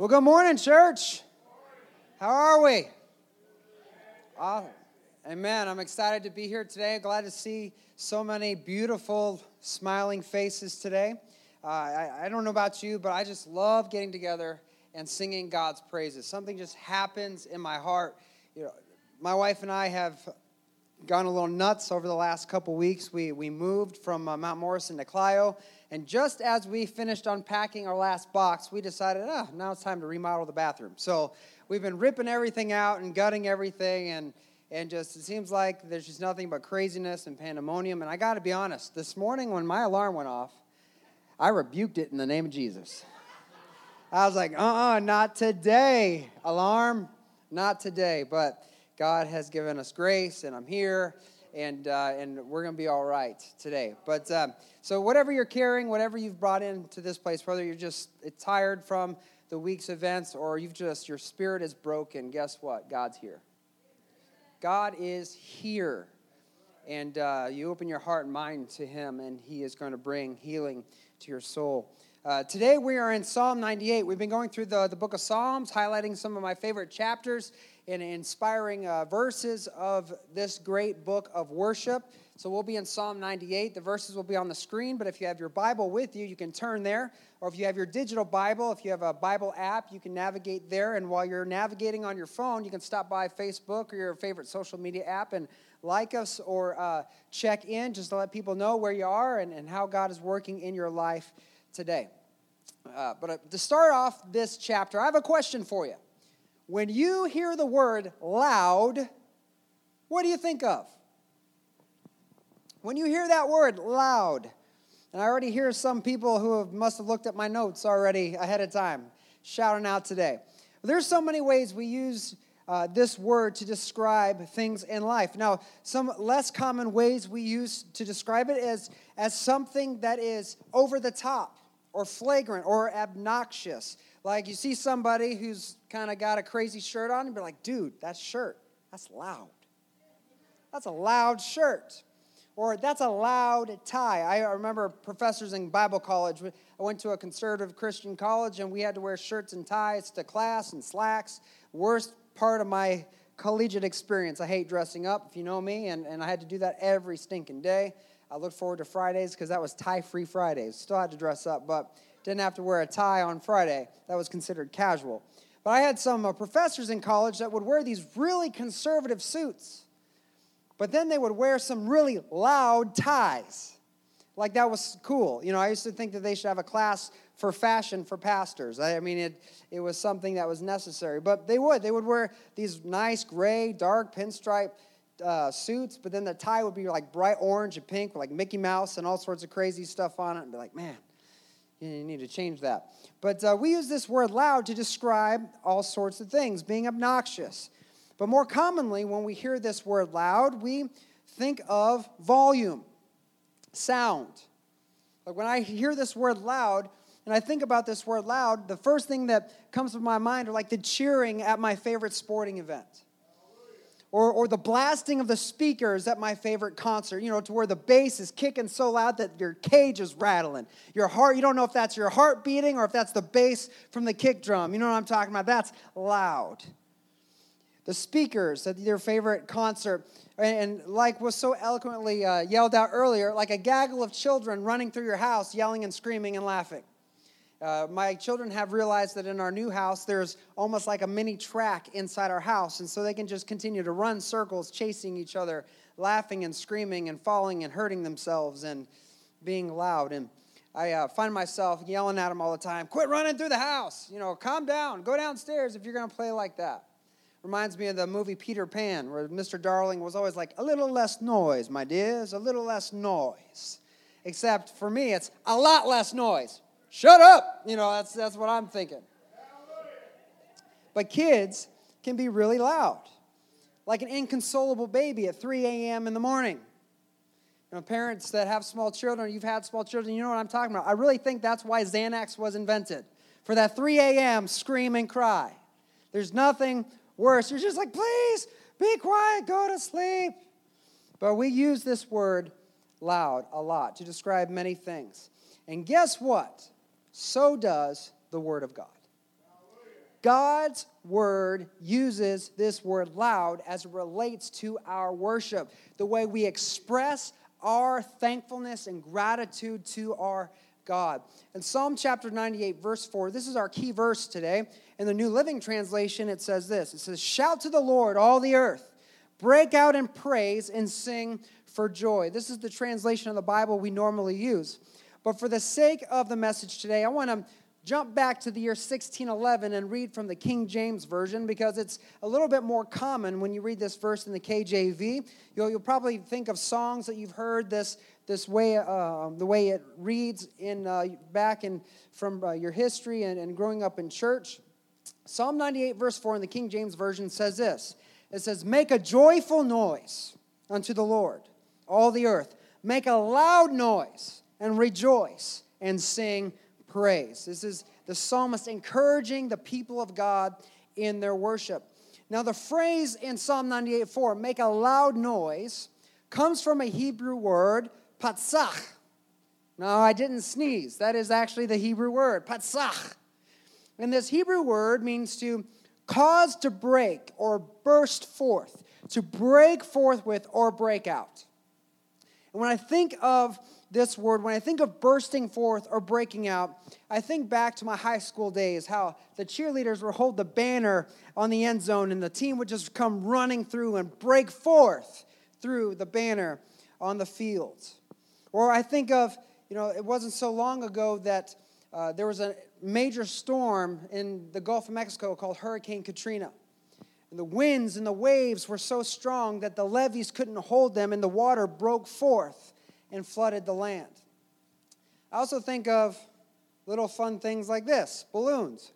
Well, good morning, church. How are we? Awesome. Amen. I'm excited to be here today. Glad to see so many beautiful, smiling faces today. Uh, I, I don't know about you, but I just love getting together and singing God's praises. Something just happens in my heart. You know, my wife and I have gone a little nuts over the last couple weeks. We, we moved from uh, Mount Morrison to Clio, and just as we finished unpacking our last box, we decided, ah, now it's time to remodel the bathroom. So we've been ripping everything out and gutting everything, and, and just it seems like there's just nothing but craziness and pandemonium. And I got to be honest, this morning when my alarm went off, I rebuked it in the name of Jesus. I was like, uh uh-uh, uh not today, alarm, not today. But God has given us grace, and I'm here, and, uh, and we're to be all right today. But um, so, whatever you're carrying, whatever you've brought into this place, whether you're just tired from the week's events or you've just, your spirit is broken, guess what? God's here. God is here. And uh, you open your heart and mind to Him, and He is going to bring healing to your soul. Uh, today we are in Psalm 98. We've been going through the, the book of Psalms, highlighting some of my favorite chapters and inspiring uh, verses of this great book of worship. So we'll be in Psalm 98. The verses will be on the screen, but if you have your Bible with you, you can turn there. Or if you have your digital Bible, if you have a Bible app, you can navigate there. And while you're navigating on your phone, you can stop by Facebook or your favorite social media app and like us or uh, check in just to let people know where you are and, and how God is working in your life today. Uh, but uh, to start off this chapter, I have a question for you. When you hear the word loud, what do you think of? When you hear that word loud, and I already hear some people who have, must have looked at my notes already ahead of time shouting out today. There's so many ways we use uh, this word to describe things in life. Now, some less common ways we use to describe it is as something that is over the top or flagrant or obnoxious. Like you see somebody who's kind of got a crazy shirt on and be like, dude, that shirt, that's loud. That's a loud shirt. Or that's a loud tie. I remember professors in Bible college. I went to a conservative Christian college and we had to wear shirts and ties to class and slacks. Worst part of my collegiate experience. I hate dressing up, if you know me, and, and I had to do that every stinking day. I look forward to Fridays because that was tie free Fridays. Still had to dress up, but didn't have to wear a tie on Friday. That was considered casual. But I had some uh, professors in college that would wear these really conservative suits, but then they would wear some really loud ties. Like that was cool. You know, I used to think that they should have a class for fashion for pastors. I, I mean, it, it was something that was necessary. But they would. They would wear these nice gray, dark pinstripe uh, suits, but then the tie would be like bright orange and pink, with like Mickey Mouse and all sorts of crazy stuff on it, and be like, man, you need to change that. But uh, we use this word loud to describe all sorts of things, being obnoxious. But more commonly, when we hear this word loud, we think of volume, sound. Like when I hear this word loud, and I think about this word loud, the first thing that comes to my mind are like the cheering at my favorite sporting event or, or the blasting of the speakers at my favorite concert, you know, to where the bass is kicking so loud that your cage is rattling. Your heart, you don't know if that's your heart beating or if that's the bass from the kick drum. You know what I'm talking about? That's loud. The speakers at your favorite concert, and, like was so eloquently uh, yelled out earlier, like a gaggle of children running through your house, yelling and screaming and laughing. Uh, my children have realized that in our new house, there's almost like a mini track inside our house. And so they can just continue to run circles, chasing each other, laughing and screaming and falling and hurting themselves and being loud. And I uh, find myself yelling at them all the time quit running through the house. You know, calm down. Go downstairs if you're going to play like that. Reminds me of the movie Peter Pan, where Mr. Darling was always like, a little less noise, my dears, a little less noise. Except for me, it's a lot less noise shut up. You know, that's, that's what I'm thinking. But kids can be really loud, like an inconsolable baby at 3 a.m. in the morning. You know, parents that have small children, you've had small children, you know what I'm talking about. I really think that's why Xanax was invented for that 3 a.m. scream and cry. There's nothing worse. You're just like, please be quiet, go to sleep. But we use this word loud a lot to describe many things. And guess what? So does the Word of God. God's word uses this word loud as it relates to our worship, the way we express our thankfulness and gratitude to our God. In Psalm chapter 98, verse 4, this is our key verse today. In the New Living Translation, it says this It says, Shout to the Lord, all the earth, break out in praise and sing for joy. This is the translation of the Bible we normally use. But for the sake of the message today, I want to jump back to the year 1611 and read from the King James Version because it's a little bit more common when you read this verse in the KJV. You'll, you'll probably think of songs that you've heard this, this way, uh, the way it reads in, uh, back in, from uh, your history and, and growing up in church. Psalm 98, verse 4 in the King James Version says this It says, Make a joyful noise unto the Lord, all the earth. Make a loud noise and rejoice and sing praise. This is the psalmist encouraging the people of God in their worship. Now, the phrase in Psalm 98 4, make a loud noise, comes from a Hebrew word, patsach. No, I didn't sneeze. That is actually the Hebrew word, patsach. And this Hebrew word means to cause to break or burst forth, to break forth with or break out. And when I think of this word, when I think of bursting forth or breaking out, I think back to my high school days, how the cheerleaders would hold the banner on the end zone and the team would just come running through and break forth through the banner on the field. Or I think of, you know, it wasn't so long ago that uh, there was a major storm in the Gulf of Mexico called Hurricane Katrina. And the winds and the waves were so strong that the levees couldn't hold them and the water broke forth and flooded the land. I also think of little fun things like this balloons.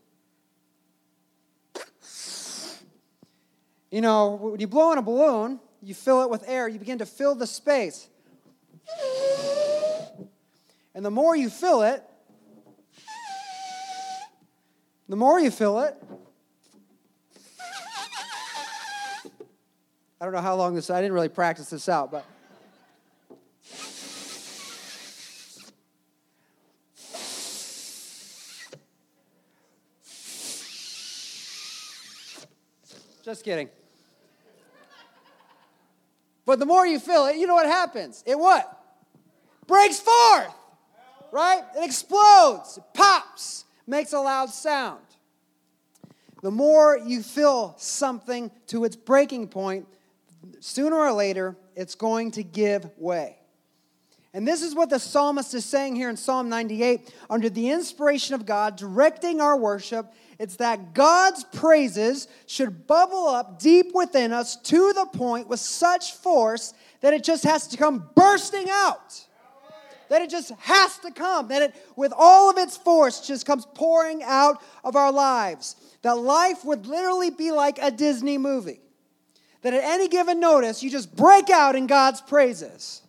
You know, when you blow in a balloon, you fill it with air, you begin to fill the space. And the more you fill it, the more you fill it, I don't know how long this, I didn't really practice this out, but Just kidding. But the more you fill it, you know what happens? It what? Breaks forth. Right? It explodes. It pops. Makes a loud sound. The more you fill something to its breaking point, sooner or later, it's going to give way. And this is what the psalmist is saying here in Psalm 98 under the inspiration of God, directing our worship it's that God's praises should bubble up deep within us to the point with such force that it just has to come bursting out. That it just has to come. That it, with all of its force, just comes pouring out of our lives. That life would literally be like a Disney movie. That at any given notice, you just break out in God's praises.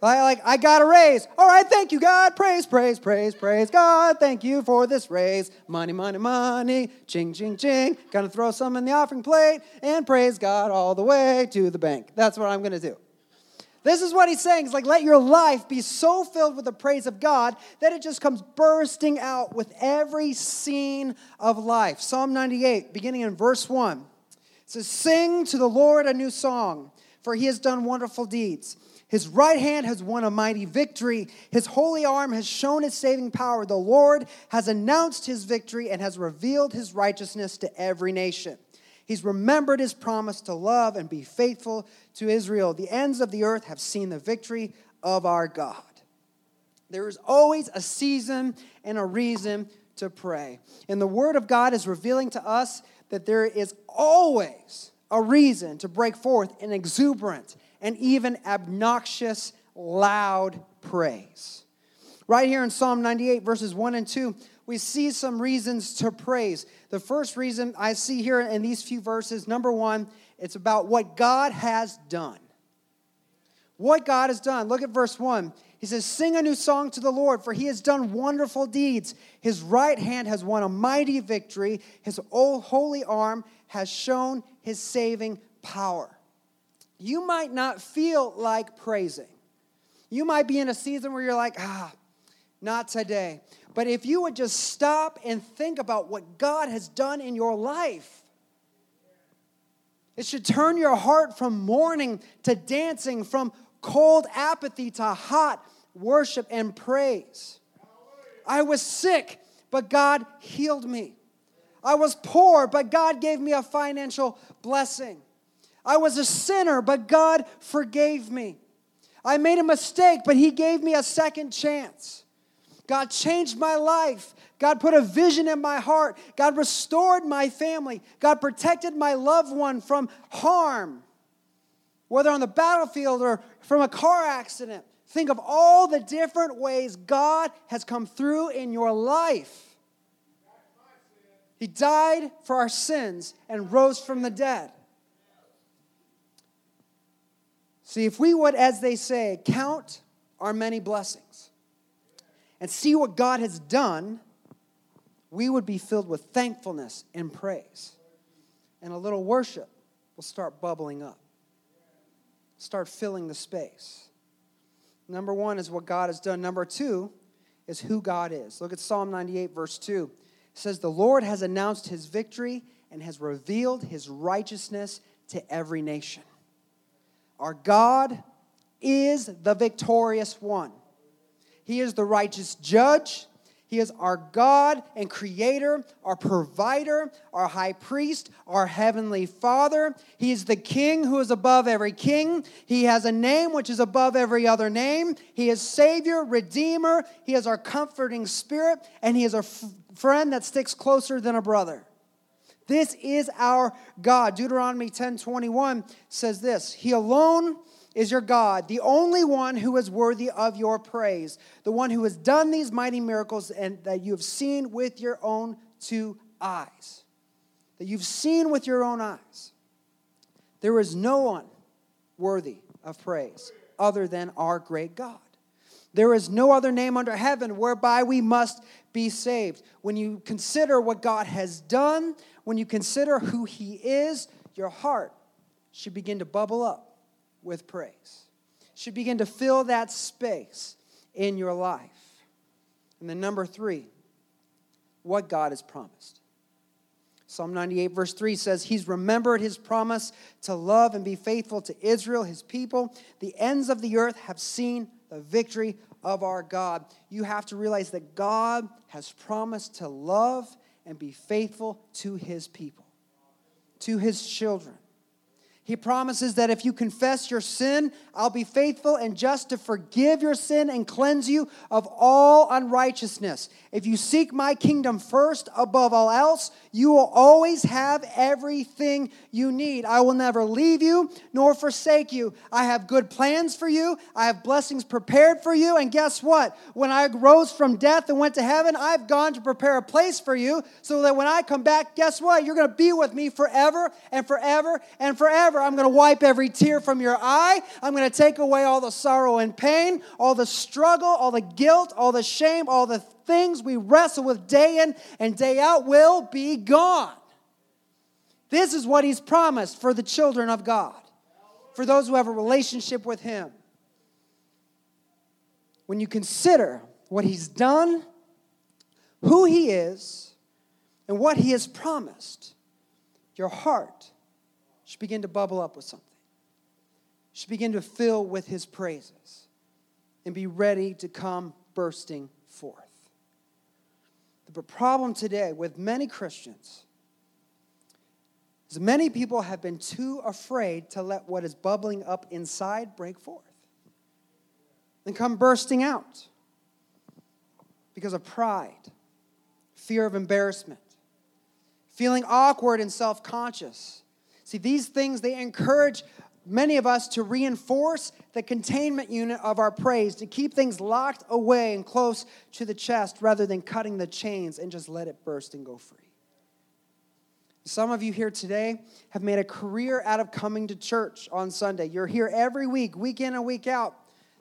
Like, I got a raise. All right, thank you, God. Praise, praise, praise, praise God. Thank you for this raise. Money, money, money. Ching, ching, ching. Gonna throw some in the offering plate and praise God all the way to the bank. That's what I'm gonna do. This is what he's saying. It's like, let your life be so filled with the praise of God that it just comes bursting out with every scene of life. Psalm 98, beginning in verse 1, it says, Sing to the Lord a new song, for he has done wonderful deeds. His right hand has won a mighty victory. His holy arm has shown his saving power. The Lord has announced his victory and has revealed his righteousness to every nation. He's remembered his promise to love and be faithful to Israel. The ends of the earth have seen the victory of our God. There is always a season and a reason to pray. And the Word of God is revealing to us that there is always a reason to break forth in exuberant and even obnoxious, loud praise. Right here in Psalm 98, verses 1 and 2, we see some reasons to praise. The first reason I see here in these few verses, number one, it's about what God has done. What God has done. Look at verse 1. He says, Sing a new song to the Lord, for he has done wonderful deeds. His right hand has won a mighty victory. His holy arm has shown his saving power you might not feel like praising. You might be in a season where you're like, ah, not today. But if you would just stop and think about what God has done in your life, it should turn your heart from mourning to dancing, from cold apathy to hot worship and praise. I was sick, but God healed me. I was poor, but God gave me a financial blessing. I was a sinner, but God forgave me. I made a mistake, but He gave me a second chance. God changed my life. God put a vision in my heart. God restored my family. God protected my loved one from harm, whether on the battlefield or from a car accident. Think of all the different ways God has come through in your life. He died for our sins and rose from the dead. See, if we would, as they say, count our many blessings and see what God has done, we would be filled with thankfulness and praise. And a little worship will start bubbling up, start filling the space. Number one is what God has done. Number two is who God is. Look at Psalm 98, verse 2. Says, The Lord has announced his victory and has revealed his righteousness to every nation. Our God is the victorious one. He is the righteous judge. He is our God and creator, our provider, our high priest, our heavenly father. He is the king who is above every king. He has a name which is above every other name. He is savior, redeemer. He is our comforting spirit, and he is a f- friend that sticks closer than a brother. This is our God. Deuteronomy 10 21 says this He alone is your God, the only one who is worthy of your praise, the one who has done these mighty miracles and that you have seen with your own two eyes. That you've seen with your own eyes. There is no one worthy of praise other than our great God. There is no other name under heaven whereby we must be saved. When you consider what God has done, when you consider who He is, your heart should begin to bubble up with praise, should begin to fill that space in your life. And then, number three, what God has promised. Psalm 98, verse 3 says, He's remembered His promise to love and be faithful to Israel, His people. The ends of the earth have seen the victory of our God. You have to realize that God has promised to love and be faithful to his people, to his children. He promises that if you confess your sin, I'll be faithful and just to forgive your sin and cleanse you of all unrighteousness. If you seek my kingdom first above all else, you will always have everything you need. I will never leave you nor forsake you. I have good plans for you, I have blessings prepared for you. And guess what? When I rose from death and went to heaven, I've gone to prepare a place for you so that when I come back, guess what? You're going to be with me forever and forever and forever forever. I'm going to wipe every tear from your eye. I'm going to take away all the sorrow and pain, all the struggle, all the guilt, all the shame, all the things we wrestle with day in and day out will be gone. This is what he's promised for the children of God, for those who have a relationship with him. When you consider what he's done, who he is, and what he has promised, your heart should begin to bubble up with something. Should begin to fill with his praises and be ready to come bursting forth. The problem today with many Christians is many people have been too afraid to let what is bubbling up inside break forth and come bursting out because of pride, fear of embarrassment, feeling awkward and self conscious See, these things, they encourage many of us to reinforce the containment unit of our praise, to keep things locked away and close to the chest rather than cutting the chains and just let it burst and go free. Some of you here today have made a career out of coming to church on Sunday. You're here every week, week in and week out.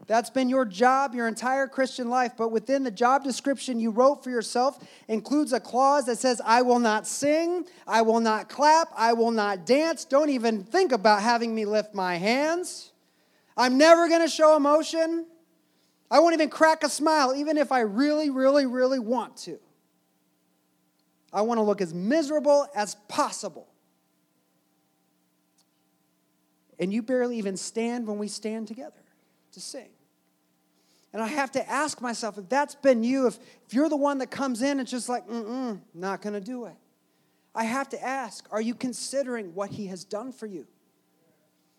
That's been your job your entire Christian life, but within the job description you wrote for yourself includes a clause that says, I will not sing, I will not clap, I will not dance. Don't even think about having me lift my hands. I'm never going to show emotion. I won't even crack a smile, even if I really, really, really want to. I want to look as miserable as possible. And you barely even stand when we stand together to sing. And I have to ask myself if that's been you, if, if you're the one that comes in and just like, mm-mm, not to do it. I have to ask, are you considering what he has done for you?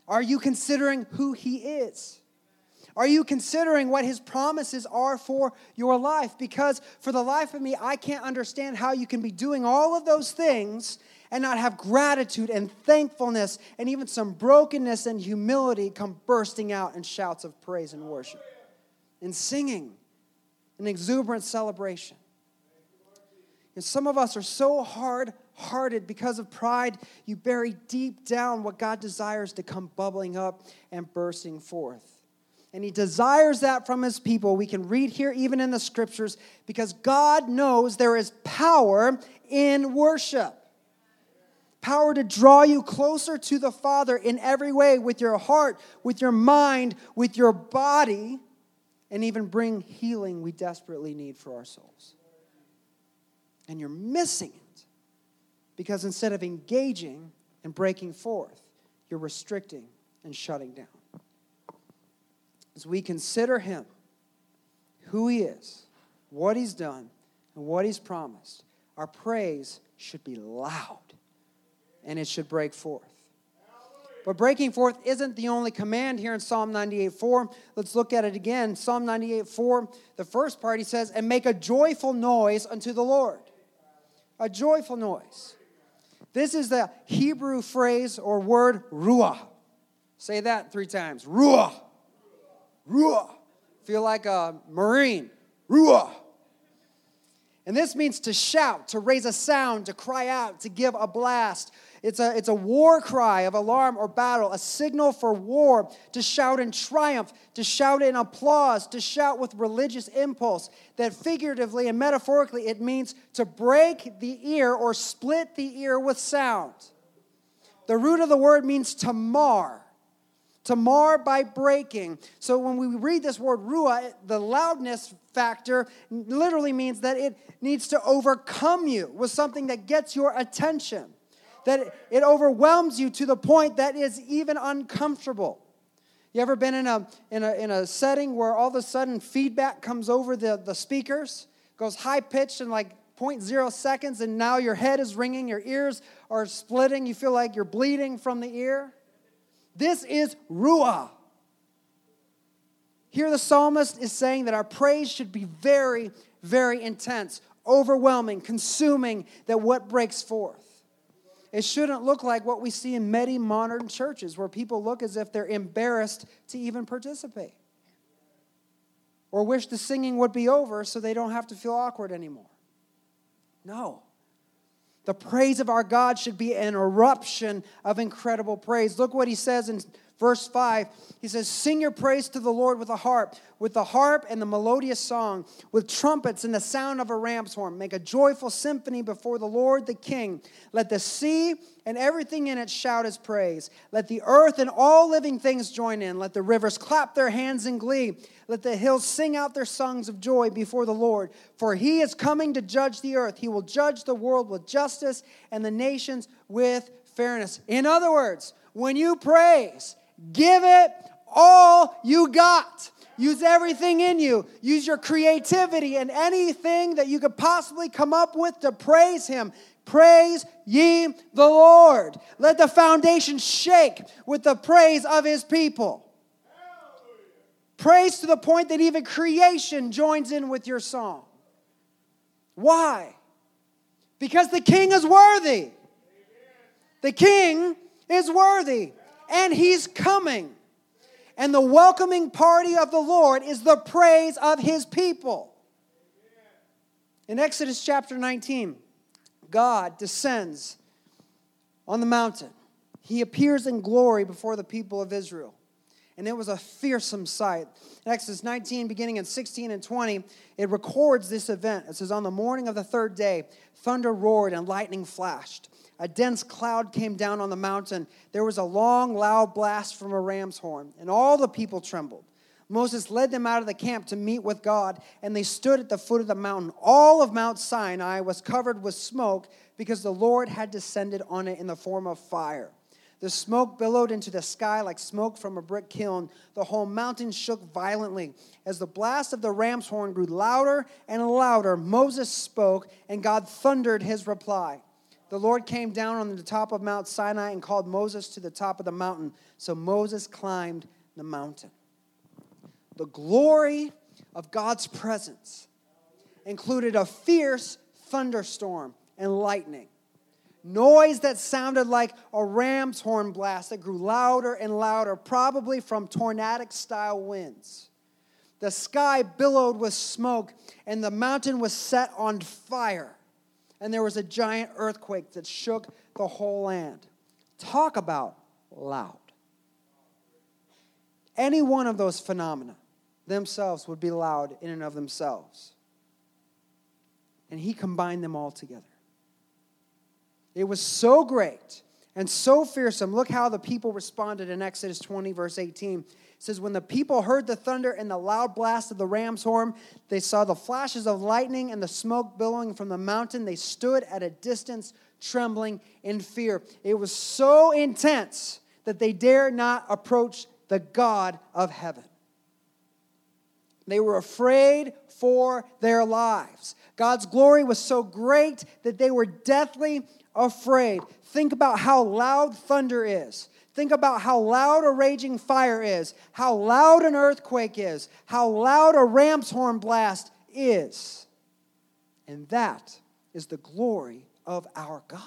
Are you considering who he is? Are you considering what his promises are for your life? Because for the life of me, I can't understand how you can be doing all of those things and not have gratitude and thankfulness and even some brokenness and humility come bursting out in shouts of praise and worship and singing and exuberant celebration. And some of us are so hard hearted because of pride, you bury deep down what God desires to come bubbling up and bursting forth. And he desires that from his people. We can read here, even in the scriptures, because God knows there is power in worship. Power to draw you closer to the Father in every way with your heart, with your mind, with your body, and even bring healing we desperately need for our souls. And you're missing it because instead of engaging and breaking forth, you're restricting and shutting down as we consider him, who he is, what he's done, and what he's promised, our praise should be loud and it should break forth. But breaking forth isn't the only command here in Psalm 98 4. Let's look at it again. Psalm 98 4, the first part, he says, And make a joyful noise unto the Lord. A joyful noise. This is the Hebrew phrase or word ruah. Say that three times. Ruah. Ruah. Feel like a Marine. Ruah. And this means to shout, to raise a sound, to cry out, to give a blast. It's a, it's a war cry of alarm or battle, a signal for war, to shout in triumph, to shout in applause, to shout with religious impulse. That figuratively and metaphorically, it means to break the ear or split the ear with sound. The root of the word means to mar to mar by breaking. So when we read this word ruah, the loudness factor literally means that it needs to overcome you with something that gets your attention, that it overwhelms you to the point that is even uncomfortable. You ever been in a, in a, in a setting where all of a sudden feedback comes over the, the speakers, goes high pitched and like 0.0 seconds, and now your head is ringing, your ears are splitting, you feel like you're bleeding from the ear? This is Ruah. Here, the psalmist is saying that our praise should be very, very intense, overwhelming, consuming, that what breaks forth. It shouldn't look like what we see in many modern churches where people look as if they're embarrassed to even participate or wish the singing would be over so they don't have to feel awkward anymore. No. The praise of our God should be an eruption of incredible praise. Look what he says in verse 5. He says, Sing your praise to the Lord with a harp, with the harp and the melodious song, with trumpets and the sound of a ram's horn. Make a joyful symphony before the Lord the King. Let the sea and everything in it shout his praise. Let the earth and all living things join in. Let the rivers clap their hands in glee. Let the hills sing out their songs of joy before the Lord. For he is coming to judge the earth. He will judge the world with justice and the nations with fairness. In other words, when you praise, give it all you got. Use everything in you. Use your creativity and anything that you could possibly come up with to praise Him. Praise ye the Lord. Let the foundation shake with the praise of His people. Praise to the point that even creation joins in with your song. Why? Because the king is worthy. The king is worthy, and he's coming. And the welcoming party of the Lord is the praise of his people. In Exodus chapter 19, God descends on the mountain. He appears in glory before the people of Israel and it was a fearsome sight. In Exodus 19, beginning in 16 and 20, it records this event. It says, On the morning of the third day, thunder roared and lightning flashed. A dense cloud came down on the mountain. There was a long, loud blast from a ram's horn, and all the people trembled. Moses led them out of the camp to meet with God, and they stood at the foot of the mountain. All of Mount Sinai was covered with smoke because the Lord had descended on it in the form of fire. The smoke billowed into the sky like smoke from a brick kiln. The whole mountain shook violently. As the blast of the ram's horn grew louder and louder, Moses spoke, and God thundered his reply. The Lord came down on the top of Mount Sinai and called Moses to the top of the mountain. So Moses climbed the mountain. The glory of God's presence included a fierce thunderstorm and lightning noise that sounded like a ram's horn blast that grew louder and louder, probably from tornadic style winds. The sky billowed with smoke, and the mountain was set on fire. And there was a giant earthquake that shook the whole land. Talk about loud. Any one of those phenomena themselves would be loud in and of themselves. And he combined them all together. It was so great and so fearsome. Look how the people responded in Exodus 20, verse 18. It says, When the people heard the thunder and the loud blast of the ram's horn, they saw the flashes of lightning and the smoke billowing from the mountain. They stood at a distance, trembling in fear. It was so intense that they dared not approach the God of heaven. They were afraid for their lives. God's glory was so great that they were deathly afraid. Think about how loud thunder is. Think about how loud a raging fire is, how loud an earthquake is, how loud a ram's horn blast is. And that is the glory of our God.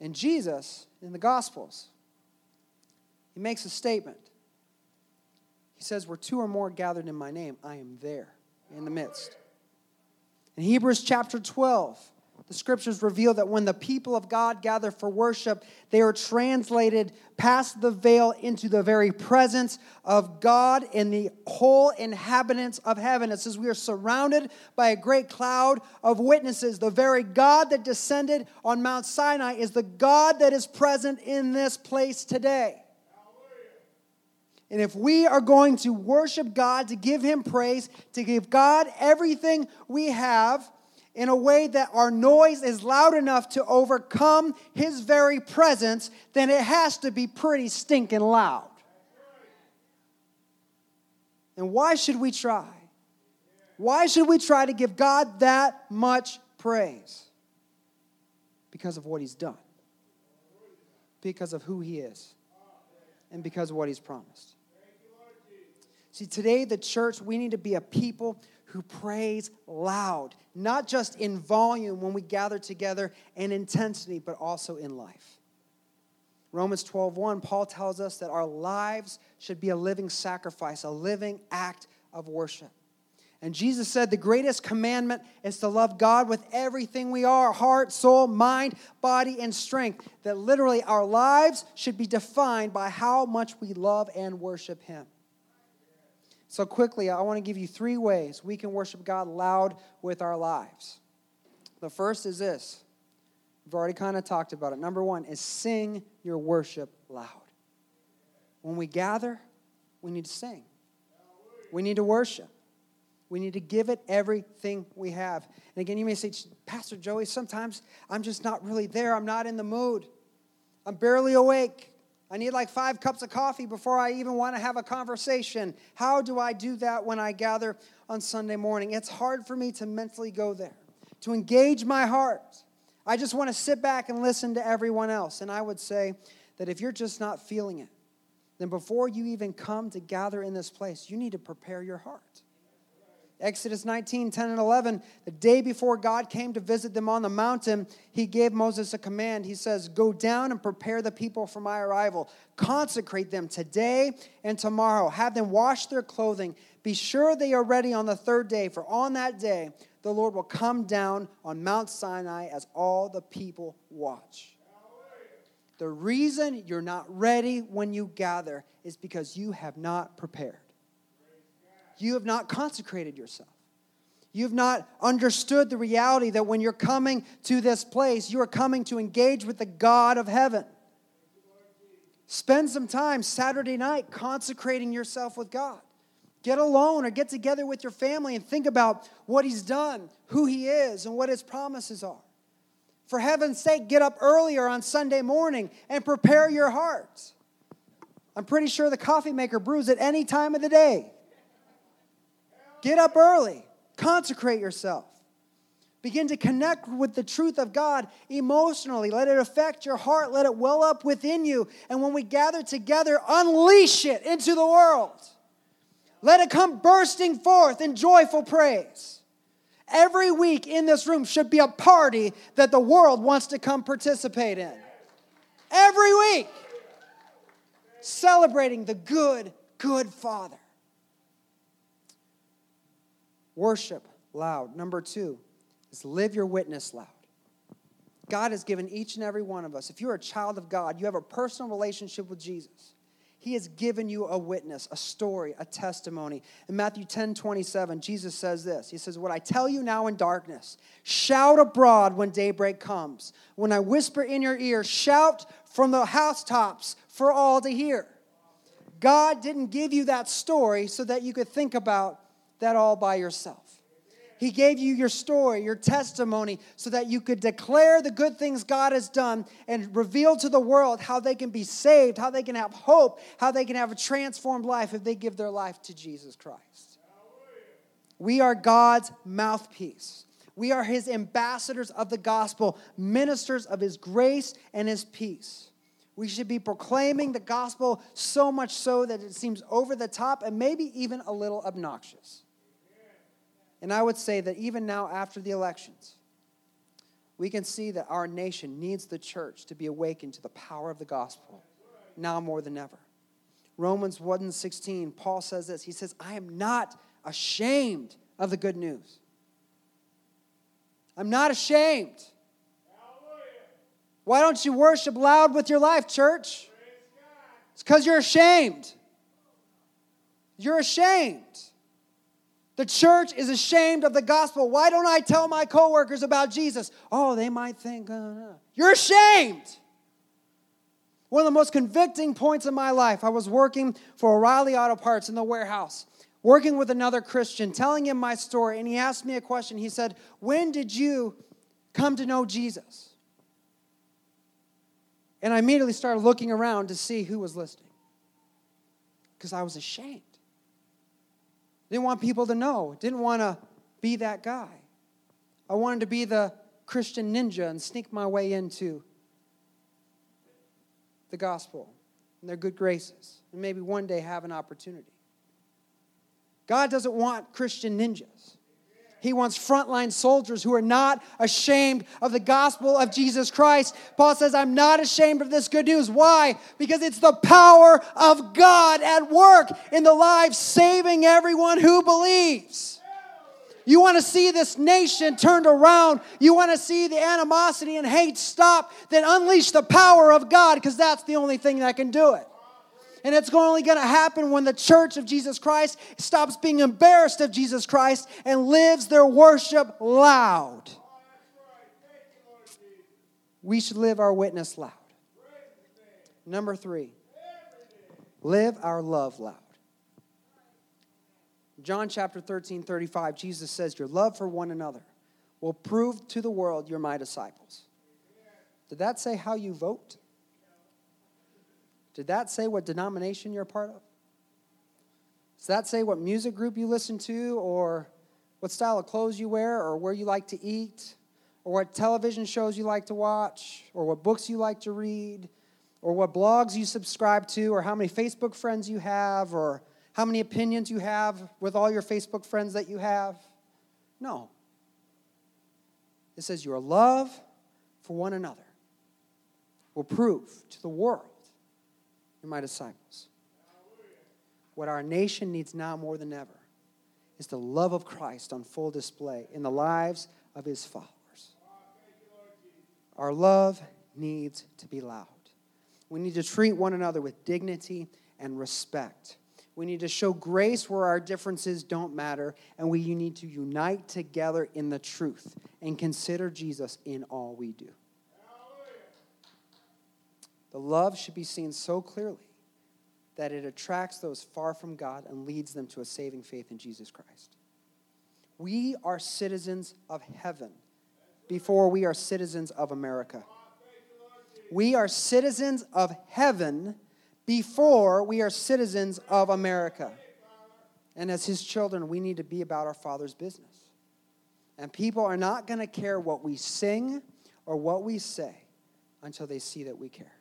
And Jesus, in the Gospels, he makes a statement. He says, Where two or more gathered in my name, I am there in the midst. In Hebrews chapter 12, the scriptures reveal that when the people of God gather for worship, they are translated past the veil into the very presence of God and the whole inhabitants of heaven. It says, We are surrounded by a great cloud of witnesses. The very God that descended on Mount Sinai is the God that is present in this place today. And if we are going to worship God, to give Him praise, to give God everything we have, in a way that our noise is loud enough to overcome his very presence, then it has to be pretty stinking loud. And why should we try? Why should we try to give God that much praise? Because of what he's done, because of who he is, and because of what he's promised. See, today, the church, we need to be a people who prays loud, not just in volume when we gather together and intensity, but also in life. Romans 12:1 Paul tells us that our lives should be a living sacrifice, a living act of worship. And Jesus said the greatest commandment is to love God with everything we are heart, soul, mind, body, and strength. That literally our lives should be defined by how much we love and worship Him. So, quickly, I want to give you three ways we can worship God loud with our lives. The first is this we've already kind of talked about it. Number one is sing your worship loud. When we gather, we need to sing, we need to worship. We need to give it everything we have. And again, you may say, Pastor Joey, sometimes I'm just not really there. I'm not in the mood. I'm barely awake. I need like five cups of coffee before I even want to have a conversation. How do I do that when I gather on Sunday morning? It's hard for me to mentally go there, to engage my heart. I just want to sit back and listen to everyone else. And I would say that if you're just not feeling it, then before you even come to gather in this place, you need to prepare your heart. Exodus 19, 10 and 11, the day before God came to visit them on the mountain, he gave Moses a command. He says, Go down and prepare the people for my arrival. Consecrate them today and tomorrow. Have them wash their clothing. Be sure they are ready on the third day, for on that day the Lord will come down on Mount Sinai as all the people watch. The reason you're not ready when you gather is because you have not prepared you have not consecrated yourself. You've not understood the reality that when you're coming to this place, you are coming to engage with the God of heaven. Spend some time Saturday night consecrating yourself with God. Get alone or get together with your family and think about what He's done, who He is, and what His promises are. For heaven's sake, get up earlier on Sunday morning and prepare your heart. I'm pretty sure the coffee maker brews at any time of the day. Get up early, consecrate yourself. Begin to connect with the truth of God emotionally. Let it affect your heart. Let it well up within you. And when we gather together, unleash it into the world. Let it come bursting forth in joyful praise. Every week in this room should be a party that the world wants to come participate in. Every week. Celebrating the good, good Father. Worship loud. Number two is live your witness loud. God has given each and every one of us, if you're a child of God, you have a personal relationship with Jesus. He has given you a witness, a story, a testimony. In Matthew 10 27, Jesus says this He says, What I tell you now in darkness, shout abroad when daybreak comes. When I whisper in your ear, shout from the housetops for all to hear. God didn't give you that story so that you could think about that all by yourself. He gave you your story, your testimony, so that you could declare the good things God has done and reveal to the world how they can be saved, how they can have hope, how they can have a transformed life if they give their life to Jesus Christ. We are God's mouthpiece. We are his ambassadors of the gospel, ministers of his grace and his peace. We should be proclaiming the gospel so much so that it seems over the top and maybe even a little obnoxious. And I would say that even now, after the elections, we can see that our nation needs the church to be awakened to the power of the gospel now more than ever. Romans 1:16, Paul says this. He says, "I am not ashamed of the good news." I'm not ashamed. Why don't you worship loud with your life, church? It's because you're ashamed. You're ashamed. The church is ashamed of the gospel. Why don't I tell my coworkers about Jesus? Oh, they might think, uh, uh. you're ashamed. One of the most convicting points in my life, I was working for O'Reilly Auto Parts in the warehouse, working with another Christian, telling him my story, and he asked me a question. He said, When did you come to know Jesus? And I immediately started looking around to see who was listening because I was ashamed. Didn't want people to know. Didn't want to be that guy. I wanted to be the Christian ninja and sneak my way into the gospel and their good graces and maybe one day have an opportunity. God doesn't want Christian ninjas. He wants frontline soldiers who are not ashamed of the gospel of Jesus Christ. Paul says, I'm not ashamed of this good news. Why? Because it's the power of God at work in the lives, saving everyone who believes. You want to see this nation turned around. You want to see the animosity and hate stop. Then unleash the power of God because that's the only thing that can do it. And it's only going to happen when the church of Jesus Christ stops being embarrassed of Jesus Christ and lives their worship loud. We should live our witness loud. Number three, live our love loud. John chapter 13, 35, Jesus says, Your love for one another will prove to the world you're my disciples. Did that say how you vote? Did that say what denomination you're a part of? Does that say what music group you listen to, or what style of clothes you wear, or where you like to eat, or what television shows you like to watch, or what books you like to read, or what blogs you subscribe to, or how many Facebook friends you have, or how many opinions you have with all your Facebook friends that you have? No. It says your love for one another will prove to the world you're my disciples. What our nation needs now more than ever is the love of Christ on full display in the lives of his followers. Our love needs to be loud. We need to treat one another with dignity and respect. We need to show grace where our differences don't matter, and we need to unite together in the truth and consider Jesus in all we do. The love should be seen so clearly that it attracts those far from God and leads them to a saving faith in Jesus Christ. We are citizens of heaven before we are citizens of America. We are citizens of heaven before we are citizens of America. And as his children, we need to be about our Father's business. And people are not going to care what we sing or what we say until they see that we care.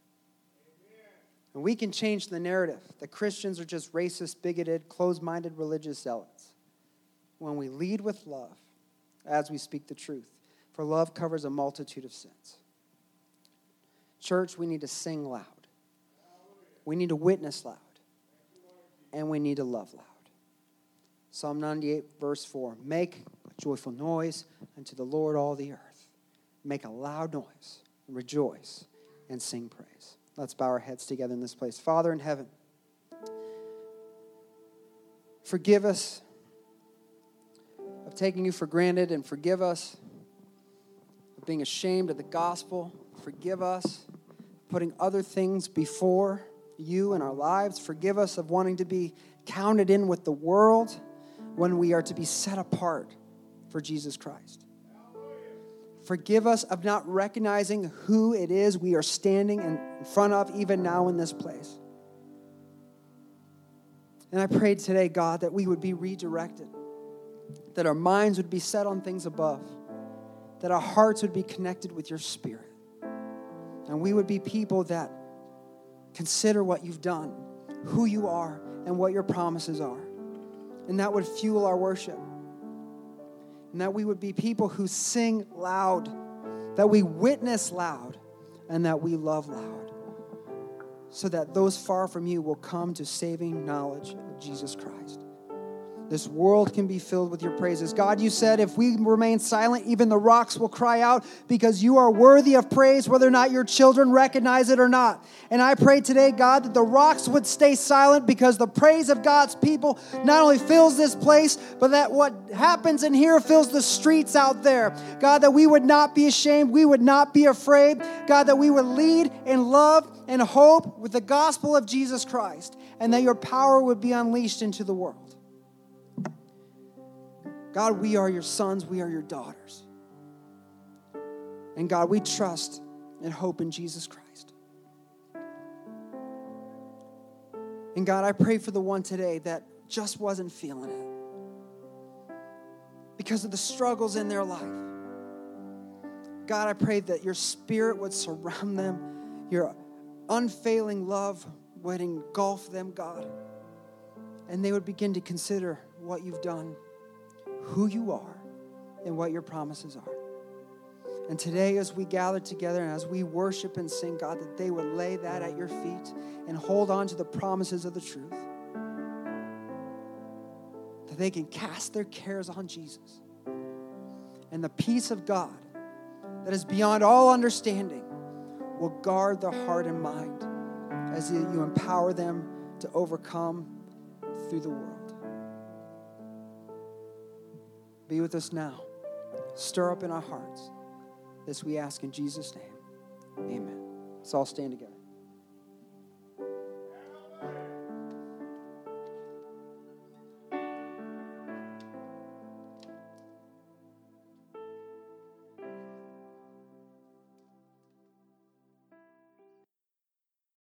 And we can change the narrative that Christians are just racist, bigoted, closed minded religious zealots when we lead with love as we speak the truth. For love covers a multitude of sins. Church, we need to sing loud, we need to witness loud, and we need to love loud. Psalm 98, verse 4 Make a joyful noise unto the Lord, all the earth. Make a loud noise, rejoice, and sing praise. Let's bow our heads together in this place. Father in heaven, forgive us of taking you for granted and forgive us of being ashamed of the gospel. Forgive us putting other things before you in our lives. Forgive us of wanting to be counted in with the world when we are to be set apart for Jesus Christ. Forgive us of not recognizing who it is we are standing in front of even now in this place. And I prayed today, God, that we would be redirected, that our minds would be set on things above, that our hearts would be connected with your spirit, and we would be people that consider what you've done, who you are, and what your promises are. And that would fuel our worship and that we would be people who sing loud, that we witness loud, and that we love loud, so that those far from you will come to saving knowledge of Jesus Christ. This world can be filled with your praises. God, you said if we remain silent, even the rocks will cry out because you are worthy of praise, whether or not your children recognize it or not. And I pray today, God, that the rocks would stay silent because the praise of God's people not only fills this place, but that what happens in here fills the streets out there. God, that we would not be ashamed, we would not be afraid. God, that we would lead in love and hope with the gospel of Jesus Christ, and that your power would be unleashed into the world. God, we are your sons, we are your daughters. And God, we trust and hope in Jesus Christ. And God, I pray for the one today that just wasn't feeling it because of the struggles in their life. God, I pray that your spirit would surround them, your unfailing love would engulf them, God, and they would begin to consider what you've done who you are and what your promises are. And today, as we gather together and as we worship and sing, God, that they would lay that at your feet and hold on to the promises of the truth. That they can cast their cares on Jesus. And the peace of God that is beyond all understanding will guard their heart and mind as you empower them to overcome through the world. Be with us now. Stir up in our hearts. This we ask in Jesus' name. Amen. Let's all stand together.